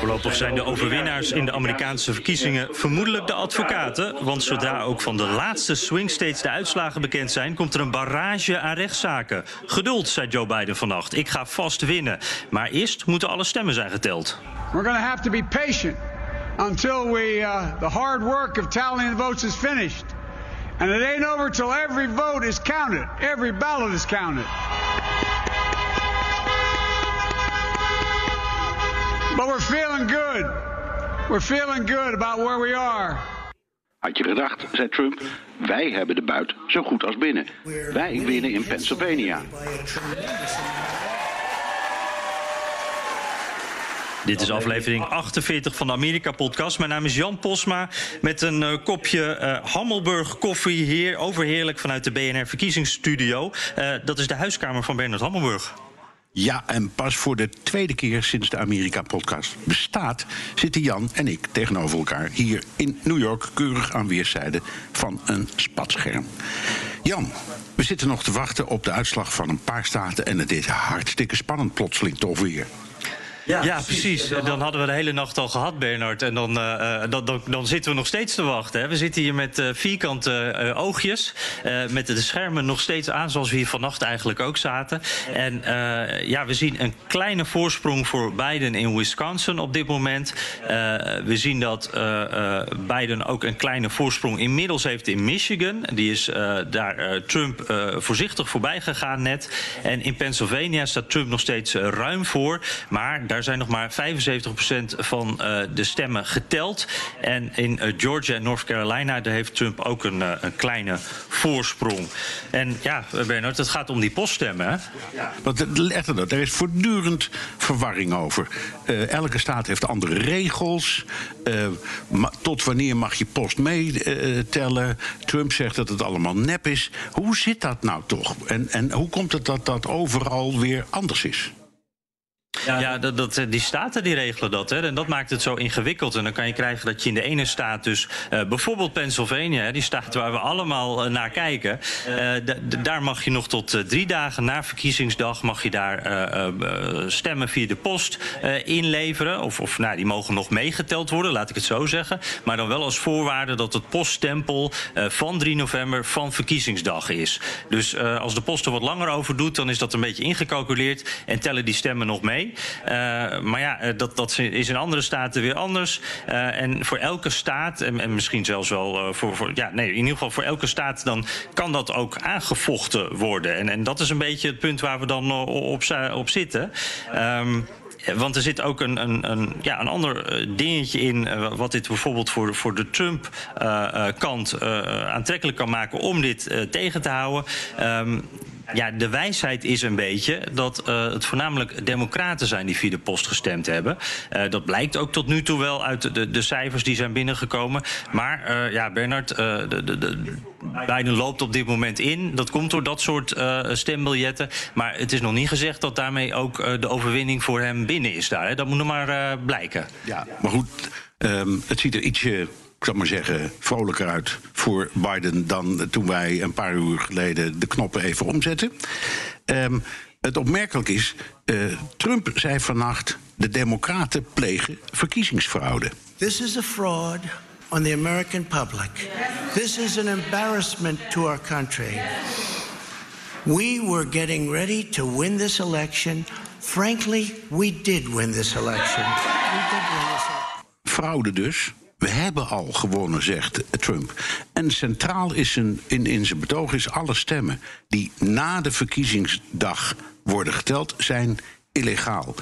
Voorlopig zijn de overwinnaars in de Amerikaanse verkiezingen vermoedelijk de advocaten. Want zodra ook van de laatste swing states de uitslagen bekend zijn, komt er een barrage aan rechtszaken. Geduld, zei Joe Biden vannacht. Ik ga vast winnen. Maar eerst moeten alle stemmen zijn geteld. We're going to have to be patient until we uh, the hard work of tallying the votes is finished. And it ain't over till every vote is counted. Every ballot is counted. But we're feeling good. We're feeling good about where we are. Had je gedacht, zei Trump, wij hebben de buit zo goed als binnen. Wij winnen in Pennsylvania. Dit is aflevering 48 van de Amerika-podcast. Mijn naam is Jan Posma met een uh, kopje uh, Hammelburg koffie hier overheerlijk vanuit de BNR-verkiezingsstudio. Uh, dat is de huiskamer van Bernard Hammelburg. Ja, en pas voor de tweede keer sinds de Amerika-podcast bestaat, zitten Jan en ik tegenover elkaar hier in New York, keurig aan weerszijden van een spatscherm. Jan, we zitten nog te wachten op de uitslag van een paar staten en het is hartstikke spannend plotseling toch weer. Ja, ja, precies. Dan hadden we de hele nacht al gehad, Bernard. En dan, uh, dan, dan, dan, zitten we nog steeds te wachten. Hè. We zitten hier met uh, vierkante uh, oogjes. met de schermen nog steeds aan, zoals we hier vannacht eigenlijk ook zaten. En ja, we zien een kleine voorsprong voor Biden in Wisconsin op dit moment. we zien dat Biden ook een kleine voorsprong inmiddels heeft in Michigan. Die is daar Trump voorzichtig voorbij gegaan net. En in Pennsylvania staat Trump nog steeds ruim voor. Maar daar zijn nog maar 75% van uh, de stemmen geteld. En in uh, Georgia en North Carolina daar heeft Trump ook een, uh, een, kleine voorsprong. En ja, Bernard, het gaat om die poststemmen. Hè? Ja. Want er is voortdurend verwarring over. elke staat heeft andere regels. tot wanneer mag je post meetellen? Trump zegt dat het allemaal nep is. Hoe zit dat nou toch? En, en hoe komt het dat dat overal weer anders is? Ja, ja dat, dat, die staten die regelen dat. Hè. En dat maakt het zo ingewikkeld. En dan kan je krijgen dat je in de ene staat dus... Uh, bijvoorbeeld Pennsylvania, hè, die staat waar we allemaal uh, naar kijken... Uh, daar mag je nog tot drie dagen na verkiezingsdag... mag je daar stemmen via de post inleveren. Of, of nou, die mogen nog meegeteld worden, laat ik het zo zeggen. Maar dan wel als voorwaarde dat het poststempel van 3 november... van verkiezingsdag is. Dus als de post er wat langer over doet... dan is dat een beetje ingecalculeerd... en tellen die stemmen nog mee. Uh, maar ja, dat, dat is in andere staten weer anders. Uh, en voor elke staat, en, en misschien zelfs wel voor, voor, Ja, nee, in ieder geval voor elke staat... dan kan dat ook aangevochten worden. En, en dat is een beetje het punt waar we dan op, op zitten. Um, want er zit ook een, een, een, ja, een ander dingetje in, wat dit bijvoorbeeld voor, voor de Trump-kant aantrekkelijk kan maken om dit tegen te houden. Um, ja, de wijsheid is een beetje dat uh, het voornamelijk democraten zijn die via de post gestemd hebben. Uh, dat blijkt ook tot nu toe wel uit de, de cijfers die zijn binnengekomen. Maar uh, ja, Bernard, de, de, de, Biden loopt op dit moment in. Dat komt door dat soort stembiljetten. Maar het is nog niet gezegd dat daarmee ook de overwinning voor hem binnen is daar. Hè? Dat moet nog maar blijken. Ja, maar goed, um, het ziet er ietsje ik zal maar zeggen, vrolijker uit voor Biden dan toen wij een paar uur geleden de knoppen even omzetten. Um, het opmerkelijk is, uh, Trump zei vannacht: de Democraten plegen verkiezingsfraude. This is a fraud on the American public. This is an embarrassment to our country. We were getting ready to win this election. Frankly, we did win this election. We did win this election. Fraude dus. We hebben al gewonnen, zegt Trump. En centraal is een, in, in zijn betoog is alle stemmen die na de verkiezingsdag worden geteld, zijn illegaal.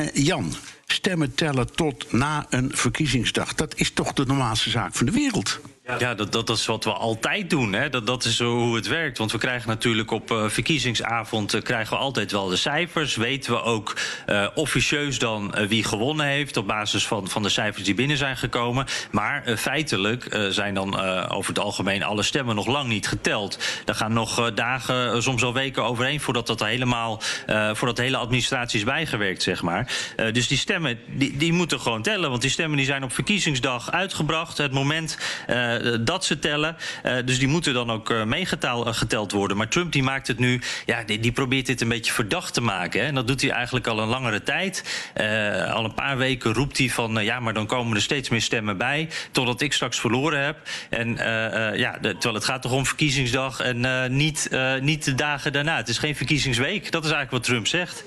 Uh, Jan, stemmen tellen tot na een verkiezingsdag. Dat is toch de normaalste zaak van de wereld? Ja, dat, dat, is wat we altijd doen. Hè. Dat, dat is hoe het werkt. Want we krijgen natuurlijk op uh, verkiezingsavond uh, krijgen we altijd wel de cijfers. Weten we ook uh, officieus dan wie gewonnen heeft op basis van, van de cijfers die binnen zijn gekomen. Maar feitelijk zijn dan over het algemeen alle stemmen nog lang niet geteld. Daar gaan nog dagen, soms al weken overheen voordat dat helemaal, voordat de hele administratie is bijgewerkt, zeg maar. dus die stemmen die, die moeten gewoon tellen. Want die stemmen die zijn op verkiezingsdag uitgebracht. Het moment dat ze tellen. Uh, dus die moeten dan ook meegeteld worden. Maar Trump die maakt het nu, ja, die, die, probeert dit een beetje verdacht te maken. Hè. En dat doet hij eigenlijk al een langere tijd. al een paar weken roept hij van, ja, maar dan komen er steeds meer stemmen bij. Totdat ik straks verloren heb. En ja, terwijl het gaat toch om verkiezingsdag en niet, niet de dagen daarna. Het is geen verkiezingsweek. Dat is eigenlijk wat Trump zegt.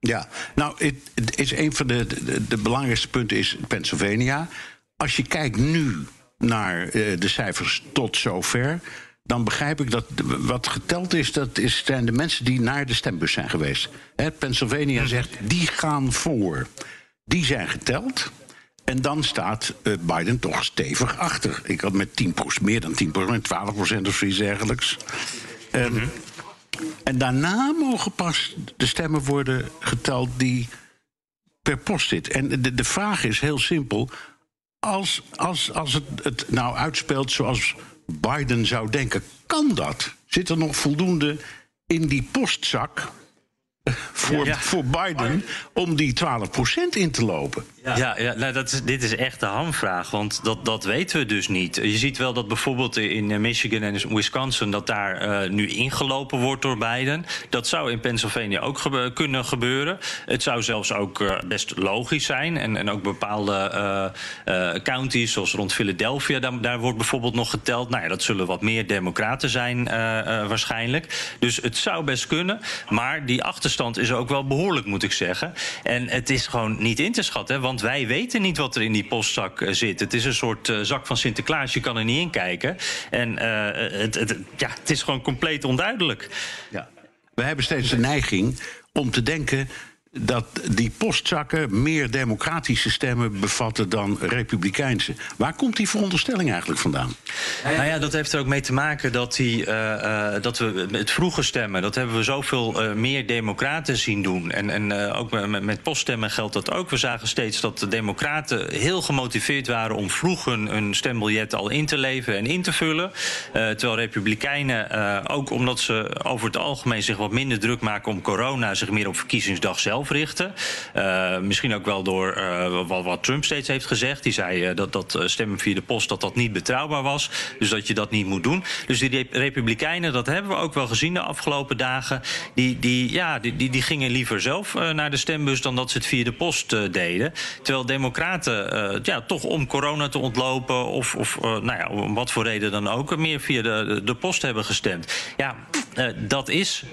Ja, nou, is een van de, de belangrijkste punten is Pennsylvania. Als je kijkt nu naar uh, de cijfers tot zover. Dan begrijp ik dat wat geteld is, dat is, zijn de mensen die naar de stembus zijn geweest. He, Pennsylvania zegt, die gaan voor. Die zijn geteld. En dan staat uh, Biden toch stevig achter. Ik had met 10% meer dan 10% 12% of zoiets dergelijks. Um. En daarna mogen pas de stemmen worden geteld die per post zitten. En de, de vraag is heel simpel: als, als, als het, het nou uitspeelt zoals Biden zou denken, kan dat? Zit er nog voldoende in die postzak voor, ja, voor Biden om die 12% in te lopen. Ja, ja, nou, dat is, dit is echt de hamvraag, want dat, dat weten we dus niet. Je ziet wel dat bijvoorbeeld in eh, Michigan en Wisconsin... dat daar uh, nu ingelopen wordt door Biden. Dat zou in Pennsylvania ook kunnen gebeuren. Het zou zelfs ook uh, best logisch zijn. En, en ook bepaalde counties, zoals rond Philadelphia... Daar, daar, wordt bijvoorbeeld nog geteld. Nou ja, dat zullen wat meer democraten zijn waarschijnlijk. Dus het zou best kunnen, maar die achter achterstand is ook wel behoorlijk, moet ik zeggen. En het is gewoon niet in te schatten, want wij weten niet wat er in die postzak eh, zit. Het is een soort uh, zak van Sinterklaas, je kan er niet in kijken. En uh, het, het, ja, het is gewoon compleet onduidelijk. Ja. We hebben steeds de neiging om te denken dat die postzakken meer democratische stemmen bevatten dan republikeinse. Waar komt die veronderstelling eigenlijk vandaan? Nou ja, dat heeft er ook mee te maken dat, die, uh, uh, dat we het vroege stemmen, dat hebben we zoveel uh, meer democraten zien doen. En, en ook met, met, poststemmen geldt dat ook. We zagen steeds dat de democraten heel gemotiveerd waren om vroeg hun, hun stembiljet al in te leveren en in te vullen. terwijl republikeinen, ook omdat ze over het algemeen zich wat minder druk maken om corona, zich meer op verkiezingsdag zelf Uh, misschien ook wel door uh, wat, wat, Trump steeds heeft gezegd. Die zei uh, dat, dat stemmen via de post dat dat niet betrouwbaar was. Dus dat je dat niet moet doen. Dus die Republikeinen, dat hebben we ook wel gezien de afgelopen dagen. Die, die, ja, die, die, die gingen liever zelf naar de stembus dan dat ze het via de post deden. Terwijl Democraten ja, toch om corona te ontlopen of, of nou ja, om wat voor reden dan ook meer via de, de post hebben gestemd. Ja, dat is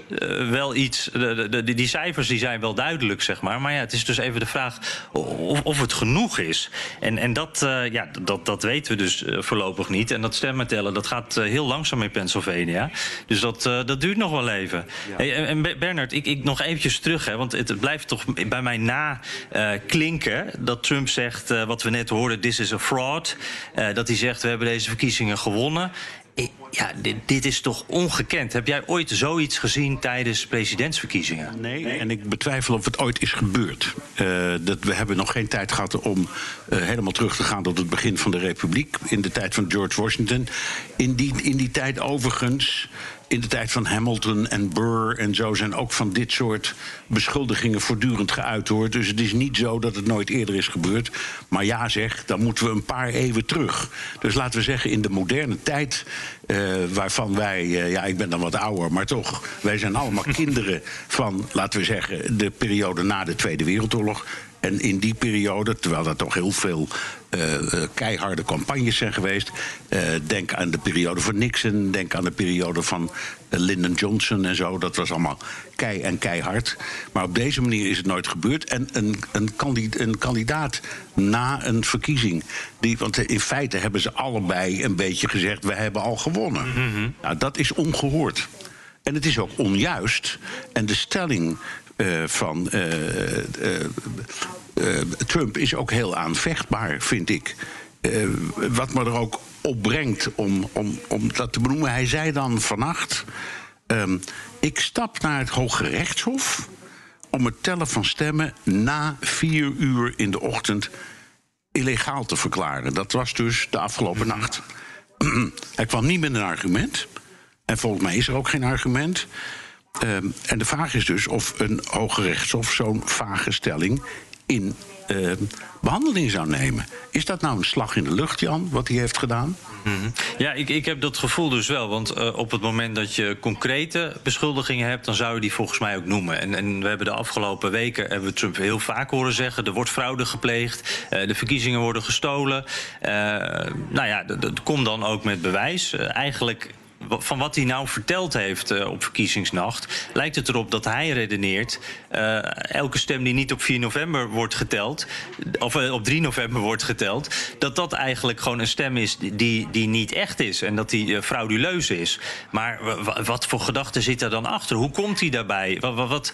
wel iets. De, de, die cijfers die zijn wel duidelijk zeg maar. Maar ja, het is dus even de vraag of, of het genoeg is. En, en dat, uh, ja, dat, dat weten we dus uh, voorlopig niet. En dat stemmen tellen, dat gaat uh, heel langzaam in Pennsylvania. Dus dat, dat duurt nog wel even. Ja. Hey, en Bernard, ik, ik nog eventjes terug, hè, want het, het blijft toch bij mij na klinken dat Trump zegt, wat we net hoorden, this is a fraud. dat hij zegt, we hebben deze verkiezingen gewonnen ja, dit, is toch ongekend. Heb jij ooit zoiets gezien tijdens presidentsverkiezingen? Nee, en ik betwijfel of het ooit is gebeurd. Uh, dat, we hebben nog geen tijd gehad om uh, helemaal terug te gaan tot het begin van de Republiek. In de tijd van George Washington. In die, in die tijd overigens in de tijd van Hamilton en Burr en zo zijn ook van dit soort beschuldigingen voortdurend geuit hoor. Dus het is niet zo dat het nooit eerder is gebeurd. Maar ja, zeg, dan moeten we een paar eeuwen terug. Dus laten we zeggen, in de moderne tijd, uh, waarvan wij, uh, ja, ik ben dan wat ouder, maar toch, wij zijn allemaal kinderen van, laten we zeggen, de periode na de Tweede Wereldoorlog. En in die periode, terwijl er toch heel veel keiharde campagnes zijn geweest. Uh, denk aan de periode van Nixon, denk aan de periode van Lyndon Johnson en zo. Dat was allemaal kei en keihard. Maar op deze manier is het nooit gebeurd. En een, een, kandidaat, een kandidaat na een verkiezing. Die, want in feite hebben ze allebei een beetje gezegd: we hebben al gewonnen. Mm -hmm. nou, dat is ongehoord. En het is ook onjuist. En de stelling uh, van uh, Trump is ook heel aanvechtbaar, vind ik. wat me er ook op brengt om, om, om dat te benoemen. Hij zei dan vannacht. Um, ik stap naar het Hoge Rechtshof om het tellen van stemmen na vier uur in de ochtend illegaal te verklaren. Dat was dus de afgelopen mhm. nacht. Hij kwam niet met een argument. En volgens mij is er ook geen argument. Um, en de vraag is dus of een hoge rechtshof zo'n vage stelling in uh, behandeling zou nemen. Is dat nou een slag in de lucht, Jan, wat hij heeft gedaan? Mhm. Ja, ik, ik heb dat gevoel dus wel. Want uh, op het moment dat je concrete beschuldigingen hebt, dan zou je die volgens mij ook noemen. En, en we hebben de afgelopen weken hebben we Trump heel vaak horen zeggen: er wordt fraude gepleegd, uh, de verkiezingen worden gestolen. Uh, nou ja, dat komt dan ook met bewijs. eigenlijk van wat hij nou verteld heeft uh, op verkiezingsnacht, lijkt het erop dat hij redeneert. Uh, elke stem die niet op 4 november wordt geteld, of uh, op 3 november wordt geteld, dat dat eigenlijk gewoon een stem is die, die niet echt is en dat die frauduleus is. Maar wat voor gedachten zit er dan achter? Hoe komt hij daarbij? Wat, wat,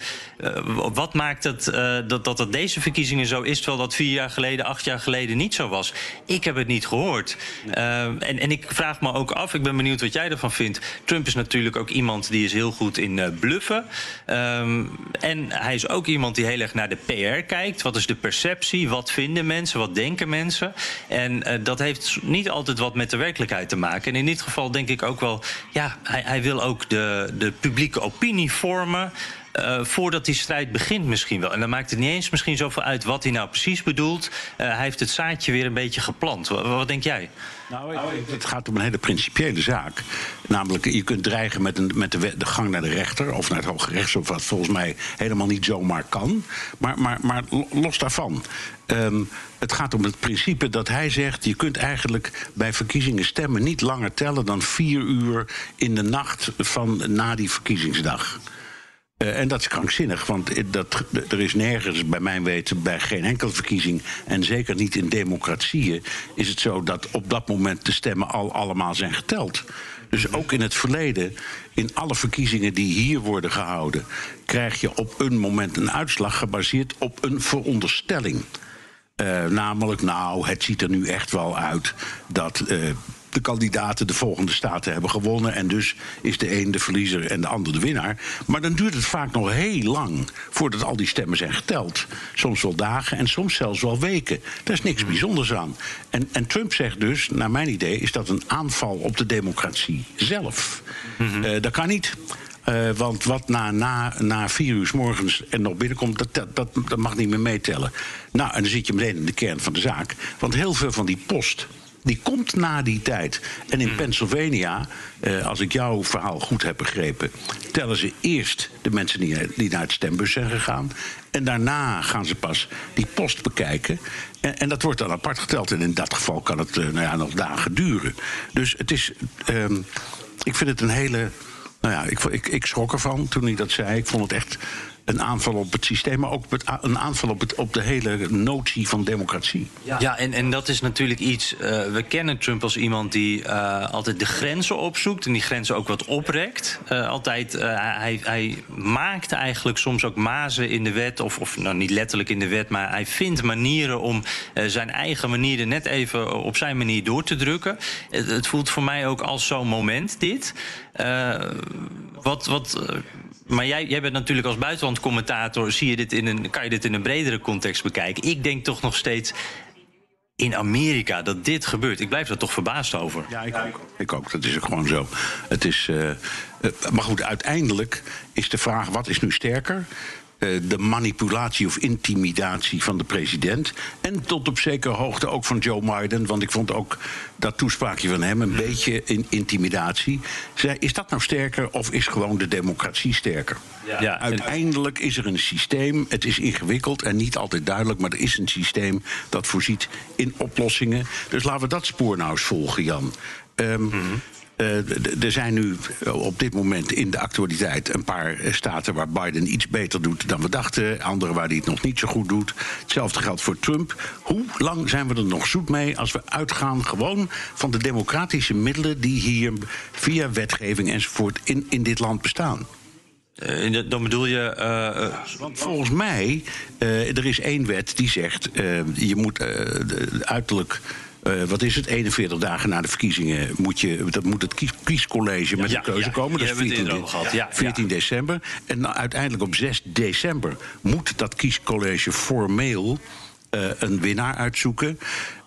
wat maakt het dat, dat het deze verkiezingen zo is, terwijl dat vier jaar geleden, acht jaar geleden niet zo was? Ik heb het niet gehoord. en, en ik vraag me ook af, ik ben benieuwd wat jij ervan vindt. Trump is natuurlijk ook iemand die is heel goed in uh, bluffen. Um, en hij is ook iemand die heel erg naar de PR kijkt. Wat is de perceptie? Wat vinden mensen? Wat denken mensen? En uh, dat heeft niet altijd wat met de werkelijkheid te maken. En in dit geval denk ik ook wel, ja, hij, hij wil ook de, de publieke opinie vormen. Uh, voordat die strijd begint misschien wel. En dan maakt het niet eens misschien zoveel uit wat hij nou precies bedoelt. Uh, hij heeft het zaadje weer een beetje geplant. Wat, wat denk jij? Nou, het gaat om een hele principiële zaak. Namelijk, je kunt dreigen met, een, met de, de, gang naar de rechter of naar het Hoge Rechtshof, wat volgens mij helemaal niet zomaar kan. Maar, maar, maar los daarvan. Um, het gaat om het principe dat hij zegt: je kunt eigenlijk bij verkiezingen stemmen niet langer tellen dan vier uur in de nacht van na die verkiezingsdag. Uh, en dat is krankzinnig, want dat, er is nergens, bij mijn weten, bij geen enkele verkiezing, en zeker niet in democratieën, is het zo dat op dat moment de stemmen al allemaal zijn geteld. Dus ook in het verleden, in alle verkiezingen die hier worden gehouden, krijg je op een moment een uitslag gebaseerd op een veronderstelling. Uh, namelijk, nou, het ziet er nu echt wel uit dat uh, de kandidaten de volgende staten hebben gewonnen. En dus is de een de verliezer en de ander de winnaar. Maar dan duurt het vaak nog heel lang voordat al die stemmen zijn geteld. Soms wel dagen en soms zelfs wel weken. Daar is niks bijzonders aan. En, en Trump zegt dus, naar mijn idee, is dat een aanval op de democratie zelf. Mm uh, dat kan niet. Uh, want wat na, na, na vier uur s morgens en nog binnenkomt, dat, dat, dat, dat mag niet meer meetellen. Nou, en dan zit je meteen in de kern van de zaak. Want heel veel van die post die komt na die tijd. En in hmm. Pennsylvania, eh, als ik jouw verhaal goed heb begrepen, tellen ze eerst de mensen die, die naar het stembus zijn gegaan. En daarna gaan ze pas die post bekijken. En, en, dat wordt dan apart geteld. En in dat geval kan het uh, nou ja, nog dagen duren. Dus het is. Um, ik vind het een hele. Nou ja, ik, ik, ik schrok ervan toen hij dat zei. Ik vond het echt een aanval op het systeem, maar ook een aanval op, het, op de hele notie van democratie. Ja, ja en, en dat is natuurlijk iets. Uh, we kennen Trump als iemand die uh, altijd de grenzen opzoekt en die grenzen ook wat oprekt. Uh, altijd, hij, hij maakt eigenlijk soms ook mazen in de wet, of, of nou niet letterlijk in de wet, maar hij vindt manieren om zijn eigen manieren net even op zijn manier door te drukken. Het, het voelt voor mij ook als zo'n moment, dit. wat. wat maar jij, jij bent natuurlijk als buitenlandcommentator, zie je dit in een, kan je dit in een bredere context bekijken. Ik denk toch nog steeds in Amerika dat dit gebeurt. Ik blijf er toch verbaasd over. Ja, ik ook. Ik ook. Dat is ook gewoon zo. Het is, uh, maar goed, uiteindelijk is de vraag: wat is nu sterker? Eh, de manipulatie of intimidatie van de president. En tot op zekere hoogte ook van Joe Biden. Want ik vond ook dat toespraakje van hem een hmm. beetje in intimidatie. Zij, is dat nou sterker of is gewoon de democratie sterker? Ja. Uiteindelijk is er een systeem. Het is ingewikkeld en niet altijd duidelijk. Maar er is een systeem dat voorziet in oplossingen. Dus laten we dat spoor nou eens volgen, Jan. Um, Uh, er zijn nu op dit moment in de actualiteit een paar staten waar Biden iets beter doet dan we dachten. Andere waar hij het nog niet zo goed doet. Hetzelfde geldt voor Trump. Hoe lang zijn we er nog zoet mee als we uitgaan gewoon van de democratische middelen die hier via wetgeving enzovoort in, in dit land bestaan? Uh, dan bedoel je. Uh, Want volgens mij, er is één wet die zegt: je moet uiterlijk. Wat is het? 41 dagen na de verkiezingen moet, je, dat moet het kies, kiescollege met ja, een keuze ja, komen. Dat is 14, ja, 14 december. En uiteindelijk op 6 december moet dat kiescollege formeel een winnaar uitzoeken.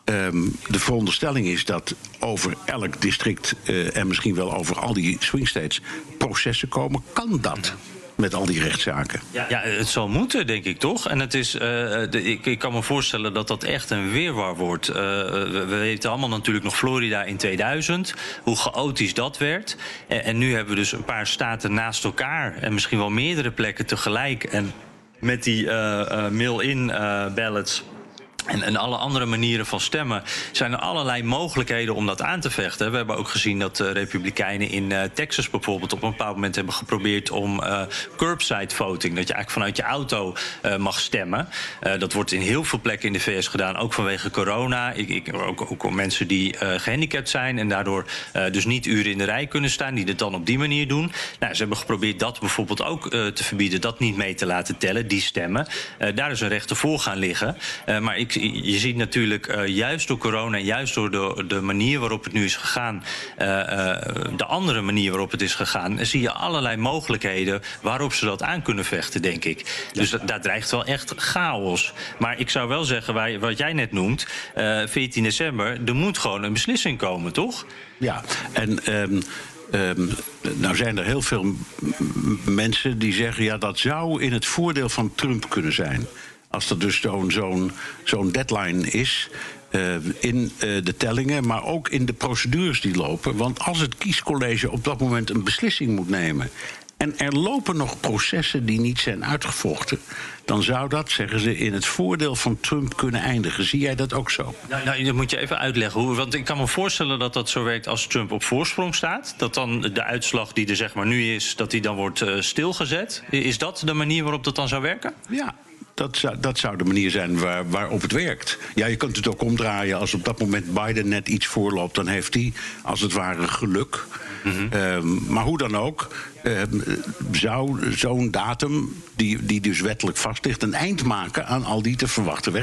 Um, de veronderstelling is dat over elk district uh, en misschien wel over al die swing states processen komen. Kan dat? Met al die rechtszaken. Ja, ja, het zal moeten, denk ik toch? En het is, de, ik, ik, kan me voorstellen dat dat echt een weerwar wordt. Uh, we, we, weten allemaal natuurlijk nog Florida in 2000, hoe chaotisch dat werd. En, en, nu hebben we dus een paar staten naast elkaar en misschien wel meerdere plekken tegelijk. En met die uh, mail-in ballots en, en, alle andere manieren van stemmen zijn er allerlei mogelijkheden om dat aan te vechten. We hebben ook gezien dat de Republikeinen in uh, Texas bijvoorbeeld op een bepaald moment hebben geprobeerd om uh, curbside voting, dat je eigenlijk vanuit je auto mag stemmen. dat wordt in heel veel plekken in de VS gedaan, ook vanwege corona. Ik, ik, ook, ook mensen die gehandicapt zijn en daardoor dus niet uren in de rij kunnen staan, die het dan op die manier doen. Nou, ze hebben geprobeerd dat bijvoorbeeld ook te verbieden, dat niet mee te laten tellen, die stemmen. daar is een rechter voor gaan liggen. maar je ziet natuurlijk uh, juist door corona en juist door de, de, manier waarop het nu is gegaan, uh, uh, de andere manier waarop het is gegaan, zie je allerlei mogelijkheden waarop ze dat aan kunnen vechten, denk ik. Dus dat, daar dreigt wel echt chaos. Maar ik zou wel zeggen, wat jij net noemt, 14 december, er moet gewoon een beslissing komen, toch? Ja, en. Um... Um, nou zijn er heel veel mensen die zeggen... ja, dat zou in het voordeel van Trump kunnen zijn. Als er dus zo'n zo'n zo'n deadline is. Uh, in uh, de tellingen, maar ook in de procedures die lopen. Want als het kiescollege op dat moment een beslissing moet nemen. en er lopen nog processen die niet zijn uitgevochten. dan zou dat, zeggen ze, in het voordeel van Trump kunnen eindigen. Zie jij dat ook zo? Nou, nou dat moet je even uitleggen. Hoe, want ik kan me voorstellen dat dat zo werkt als Trump op voorsprong staat. Dat dan de uitslag die er zeg maar nu is, dat die dan wordt uh, stilgezet. Is dat de manier waarop dat dan zou werken? Ja, dat zou, dat zou de manier zijn waar, waarop het werkt. Ja, je kunt het ook omdraaien. Als op dat moment Biden net iets voorloopt, dan heeft hij als het ware geluk. Mm -hmm. um, maar hoe dan ook, uh, zou zo'n datum, die, die dus wettelijk vast ligt, een eind maken aan al die te verwachten?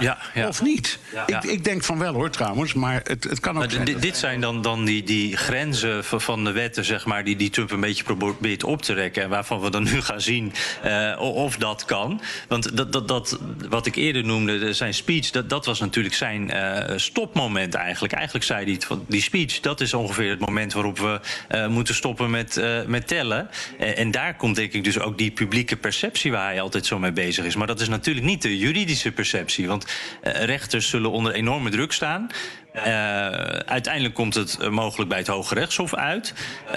Ja, ja. Of niet? Ja, ik, ik, denk van wel hoor trouwens, maar het, het kan ook. zijn dit zijn dan, dan die, die grenzen van de wetten, zeg maar, die, die Trump een beetje probeert op te rekken. En waarvan we dan nu gaan zien uh, of dat kan. Want dat, dat, dat, wat ik eerder noemde, zijn speech, dat, dat was natuurlijk zijn uh, stopmoment eigenlijk. Eigenlijk zei hij, van die speech, dat is ongeveer het moment waarop we uh, moeten stoppen met, met tellen. En, en, daar komt denk ik dus ook die publieke perceptie waar hij altijd zo mee bezig is. Maar dat is natuurlijk niet de juridische perceptie. Want rechters zullen onder enorme druk staan. Uh, uiteindelijk komt het uh, mogelijk bij het Hoge Rechtshof uit. Uh,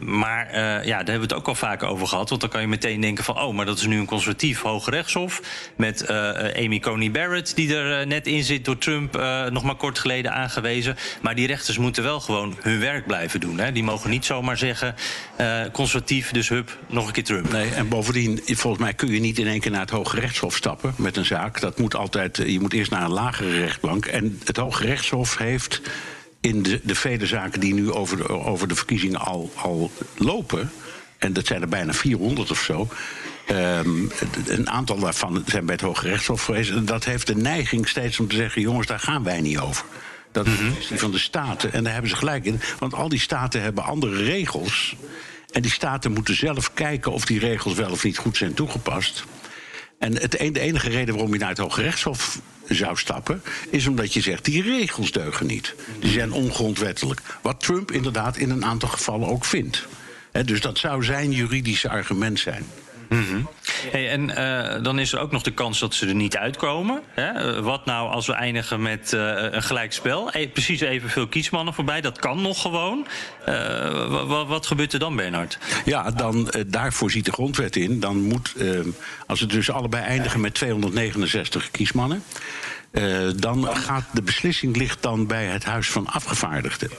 maar ja, daar hebben we het ook al vaak over gehad. Want dan kan je meteen denken van... oh, maar dat is nu een conservatief Hoge Rechtshof... met Amy Coney Barrett, die er net in zit... door Trump nog maar kort geleden aangewezen. Maar die rechters moeten wel gewoon hun werk blijven doen. Hè. Die mogen niet zomaar zeggen... conservatief, dus hup, nog een keer Trump. Nee, en bovendien, volgens mij kun je niet in één keer naar het Hoge Rechtshof stappen... met een zaak. Dat moet altijd, je moet eerst naar een lagere rechtbank. En het Hoge Rechtshof heeft in de, de vele zaken die nu over de, over de verkiezingen al, al lopen, en dat zijn er bijna 400 of zo. Um, een aantal daarvan zijn bij het Hoge Rechtshof geweest. En dat heeft de neiging steeds om te zeggen: jongens, daar gaan wij niet over. Dat is een kwestie van de staten. En daar hebben ze gelijk in. Want al die staten hebben andere regels. En die staten moeten zelf kijken of die regels wel of niet goed zijn toegepast. En het, de enige reden waarom je naar het Hoge Rechtshof zou stappen, is omdat je zegt die regels deugen niet. Die zijn ongrondwettelijk. Wat Trump inderdaad in een aantal gevallen ook vindt. dus dat zou zijn juridische argument zijn. -hmm. hey, en uh, dan is er ook nog de kans dat ze er niet uitkomen. Hè? Wat nou als we eindigen met uh, een gelijkspel? E precies evenveel kiesmannen voorbij, dat kan nog gewoon. Wat gebeurt er dan, Bernard? Ja, dan, daarvoor ziet de grondwet in. Dan moet, als we dus allebei eindigen met 269 kiesmannen... dan gaat de beslissing ligt dan bij het Huis van Afgevaardigden.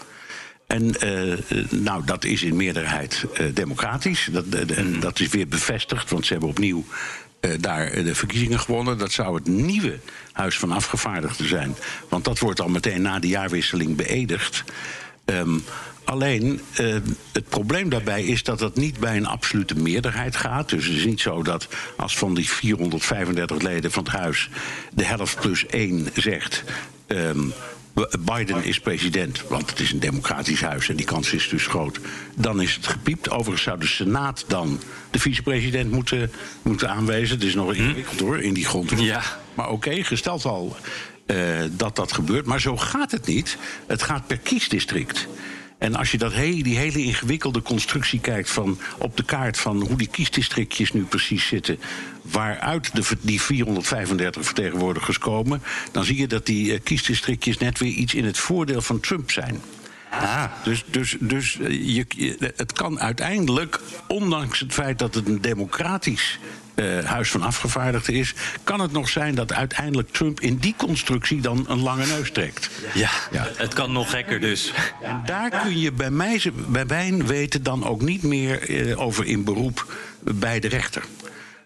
En uh, nou, dat is in meerderheid uh, democratisch. Dat, en dat is weer bevestigd, want ze hebben opnieuw uh, daar de verkiezingen gewonnen. Dat zou het nieuwe Huis van Afgevaardigden zijn. Want dat wordt al meteen na de jaarwisseling beëdigd. Um, Alleen uh, het probleem daarbij is dat het niet bij een absolute meerderheid gaat. Dus het is niet zo dat als van die 435 leden van het huis de helft plus één zegt. Um, Biden is president, want het is een democratisch huis en die kans is dus groot. Dan is het gepiept. Overigens zou de Senaat dan de vicepresident moeten, moeten aanwijzen. Het is nog ingewikkeld hoor, in die grond. Ja. Maar oké, okay, gesteld al uh, dat dat gebeurt. Maar zo gaat het niet. Het gaat per kiesdistrict. En als je dat he die hele ingewikkelde constructie kijkt van op de kaart van hoe die kiesdistrictjes nu precies zitten, waaruit de, die 435 vertegenwoordigers komen, dan zie je dat die uh, kiesdistrictjes net weer iets in het voordeel van Trump zijn. Ah. Dus, dus, dus je, het kan uiteindelijk, ondanks het feit dat het een democratisch uh, Huis van Afgevaardigden is, kan het nog zijn dat uiteindelijk Trump in die constructie dan een lange neus trekt. Ja, ja. het kan nog gekker dus. En daar kun je bij, mij, bij mijn weten dan ook niet meer uh, over in beroep bij de rechter.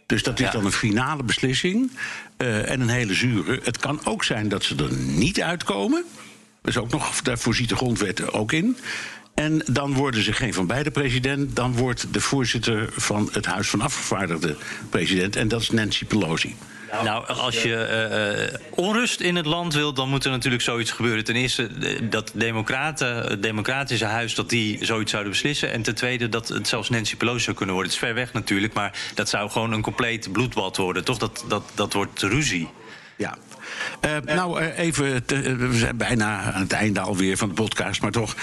Dus dat is ja. dan een finale beslissing uh, en een hele zure. Het kan ook zijn dat ze er niet uitkomen. Dat is ook nog, daarvoor ziet de grondwet ook in. En dan worden ze geen van beide president. Dan wordt de voorzitter van het Huis van Afgevaardigden president. En dat is Nancy Pelosi. Nou, als je uh, onrust in het land wilt, dan moet er natuurlijk zoiets gebeuren. Ten eerste dat democraten, het democratische huis, dat die zoiets zouden beslissen. En ten tweede dat het zelfs Nancy Pelosi zou kunnen worden. Het is ver weg natuurlijk, maar dat zou gewoon een compleet bloedbad worden. Toch, dat, dat, dat wordt ruzie. Ja, uh, nou, uh, even, te, we zijn bijna aan het einde alweer van de podcast, maar toch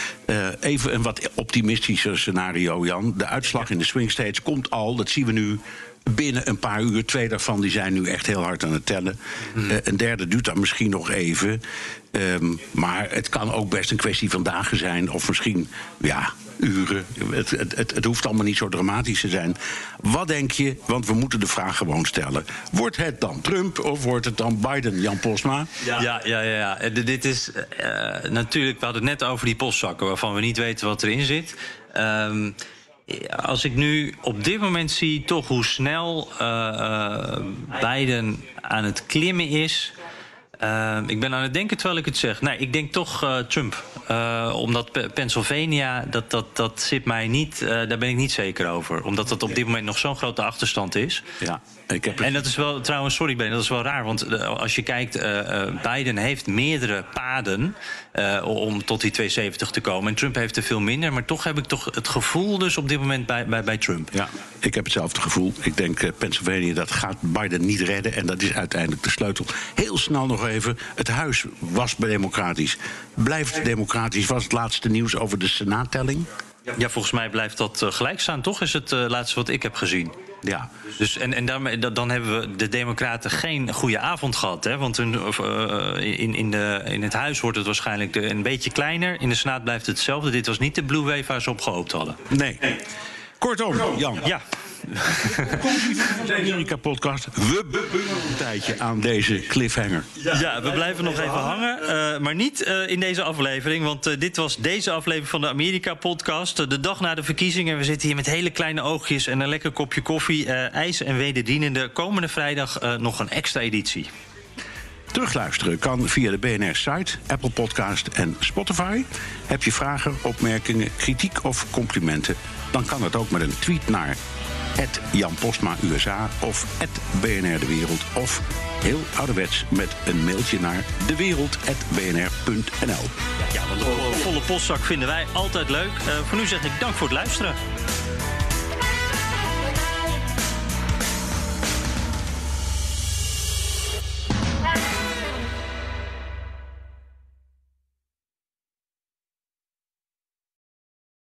even een wat optimistischer scenario, Jan. De uitslag in de swing states komt al, dat zien we nu binnen een paar uur. Twee daarvan die zijn nu echt heel hard aan het tellen. Mm. Uh, een derde duurt dan misschien nog even. Um, maar het kan ook best een kwestie van dagen zijn. Of misschien, ja, uren. Het, het, het, het, hoeft allemaal niet zo dramatisch te zijn. Wat denk je? Want we moeten de vraag gewoon stellen. Wordt het dan Trump of wordt het dan Biden, Jan Posma? Ja, ja, ja. ja, ja. Dit is uh, natuurlijk, we hadden het net over die postzakken... waarvan we niet weten wat erin zit. Um, als ik nu op dit moment zie toch hoe snel uh, uh, Biden aan het klimmen is... Uh, ik ben aan het denken terwijl ik het zeg. Nee, ik denk toch uh, Trump. Omdat Pennsylvania, dat, dat, dat zit mij niet, daar ben ik niet zeker over. Omdat dat op dit moment nog zo'n grote achterstand is. Ja. Ik heb. En dat is wel, trouwens, sorry Ben, dat is wel raar. Want als je kijkt, Biden heeft meerdere paden om tot die 270 te komen. En Trump heeft er veel minder. Maar toch heb ik toch het gevoel dus op dit moment bij, bij, bij Trump. Ja, ik heb hetzelfde gevoel. Ik denk Pennsylvania, dat gaat Biden niet redden. En dat is uiteindelijk de sleutel. Heel snel nog even. Het huis was democratisch. Blijft democratisch, was het laatste nieuws over de senaattelling? Ja, volgens mij blijft dat gelijk staan. Toch is het uh, laatste wat ik heb gezien. Ja. Dus, en en daarmee, dan hebben we de Democraten geen goede avond gehad. Hè? Want hun, uh, in, in, de, in het huis wordt het waarschijnlijk een beetje kleiner. In de Senaat blijft het hetzelfde. Dit was niet de blue wave waar ze op gehoopt hadden. Nee. Kortom, Jan. Ja. De Amerika-podcast. We een tijdje aan deze cliffhanger. Ja, we blijven nog even hangen. Uh, maar niet uh, in deze aflevering. Want uh, dit was deze aflevering van de Amerika-podcast. de dag na de verkiezingen. We zitten hier met hele kleine oogjes en een lekker kopje koffie. ijs en wederdienende. Komende vrijdag nog een extra editie. Terugluisteren kan via de BNR-site, Apple Podcast en Spotify. Heb je vragen, opmerkingen, kritiek of complimenten? Dan kan het ook met een tweet naar Jan Postma USA of BNR De Wereld. Of heel ouderwets met een mailtje naar dewereld.bnr.nl. Ja, want een volle postzak vinden wij altijd leuk. Uh, voor nu zeg ik dank voor het luisteren.